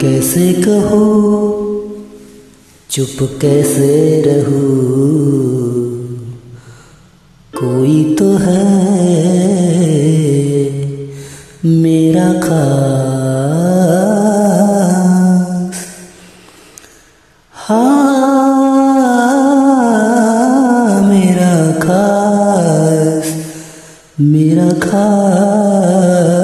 कैसे कहो, चुप कैसे रहूँ? कोई तो है मेरा खास। हाँ मेरा खास मेरा खास।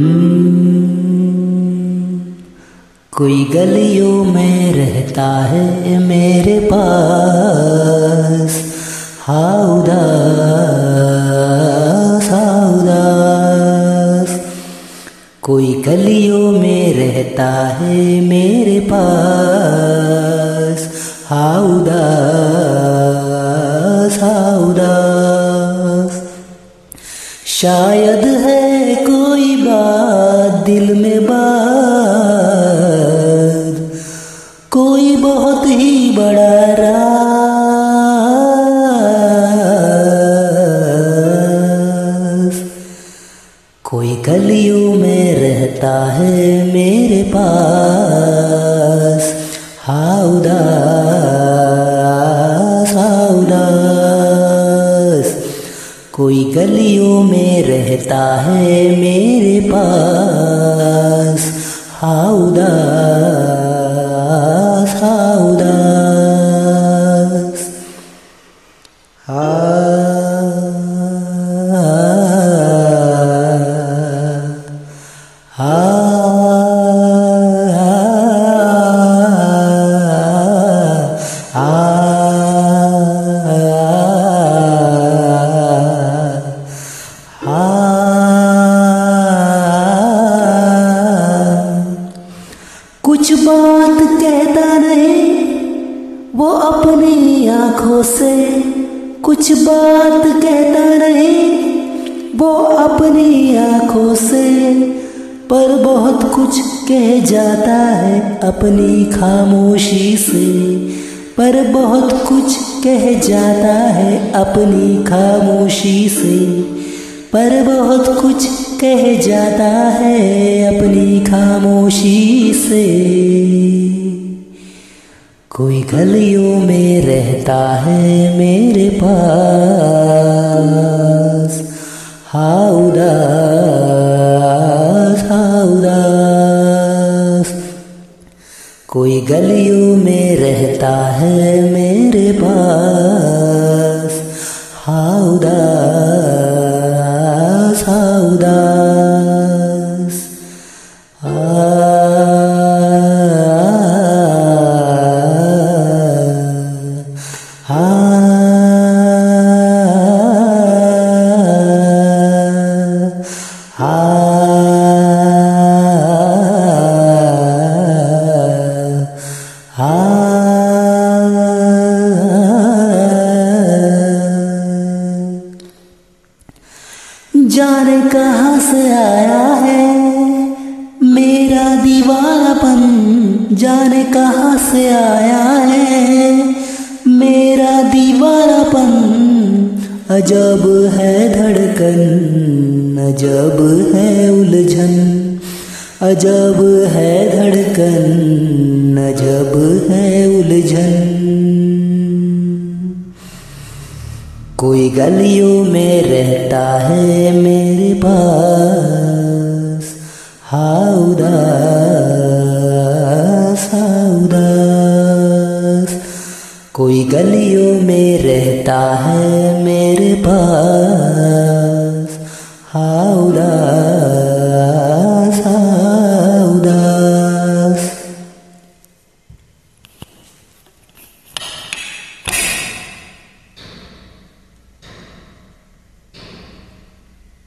हम्म, कोई गलियों में रहता है मेरे पास। हाँ उदास हाँ उदास कोई गलियों में रहता है मेरे पास। हाँ उदास हाँ उदास शायद है कोई बात दिल में बात, कोई बहुत ही बड़ा राज। कोई गलियों में रहता है मेरे पास। कोई गलियों में रहता है मेरे पास। हाँ उदास बात कहता नहीं वो अपनी आँखों से कुछ बात कहता नहीं वो अपनी आँखों से पर बहुत कुछ कह जाता है अपनी खामोशी से, पर बहुत कुछ कह जाता है अपनी खामोशी से, पर बहुत कुछ कह जाता है अपनी खामोशी से। कोई गलियों में रहता है मेरे पास। हाँ उदास हाँ उदास। कोई गलियों में रहता है मेरे पास। जाने कहाँ से आया है मेरा दीवानापन? जाने कहाँ से आया है मेरा दीवानापन? अजब है धड़कन, अजब है उलझन। अजब है धड़कन अजब है उलझन। कोई गलियों में रहता है मेरे पास हाँ उदास हाँ उदास कोई गलियों में रहता है मेरे पास हाँ उदास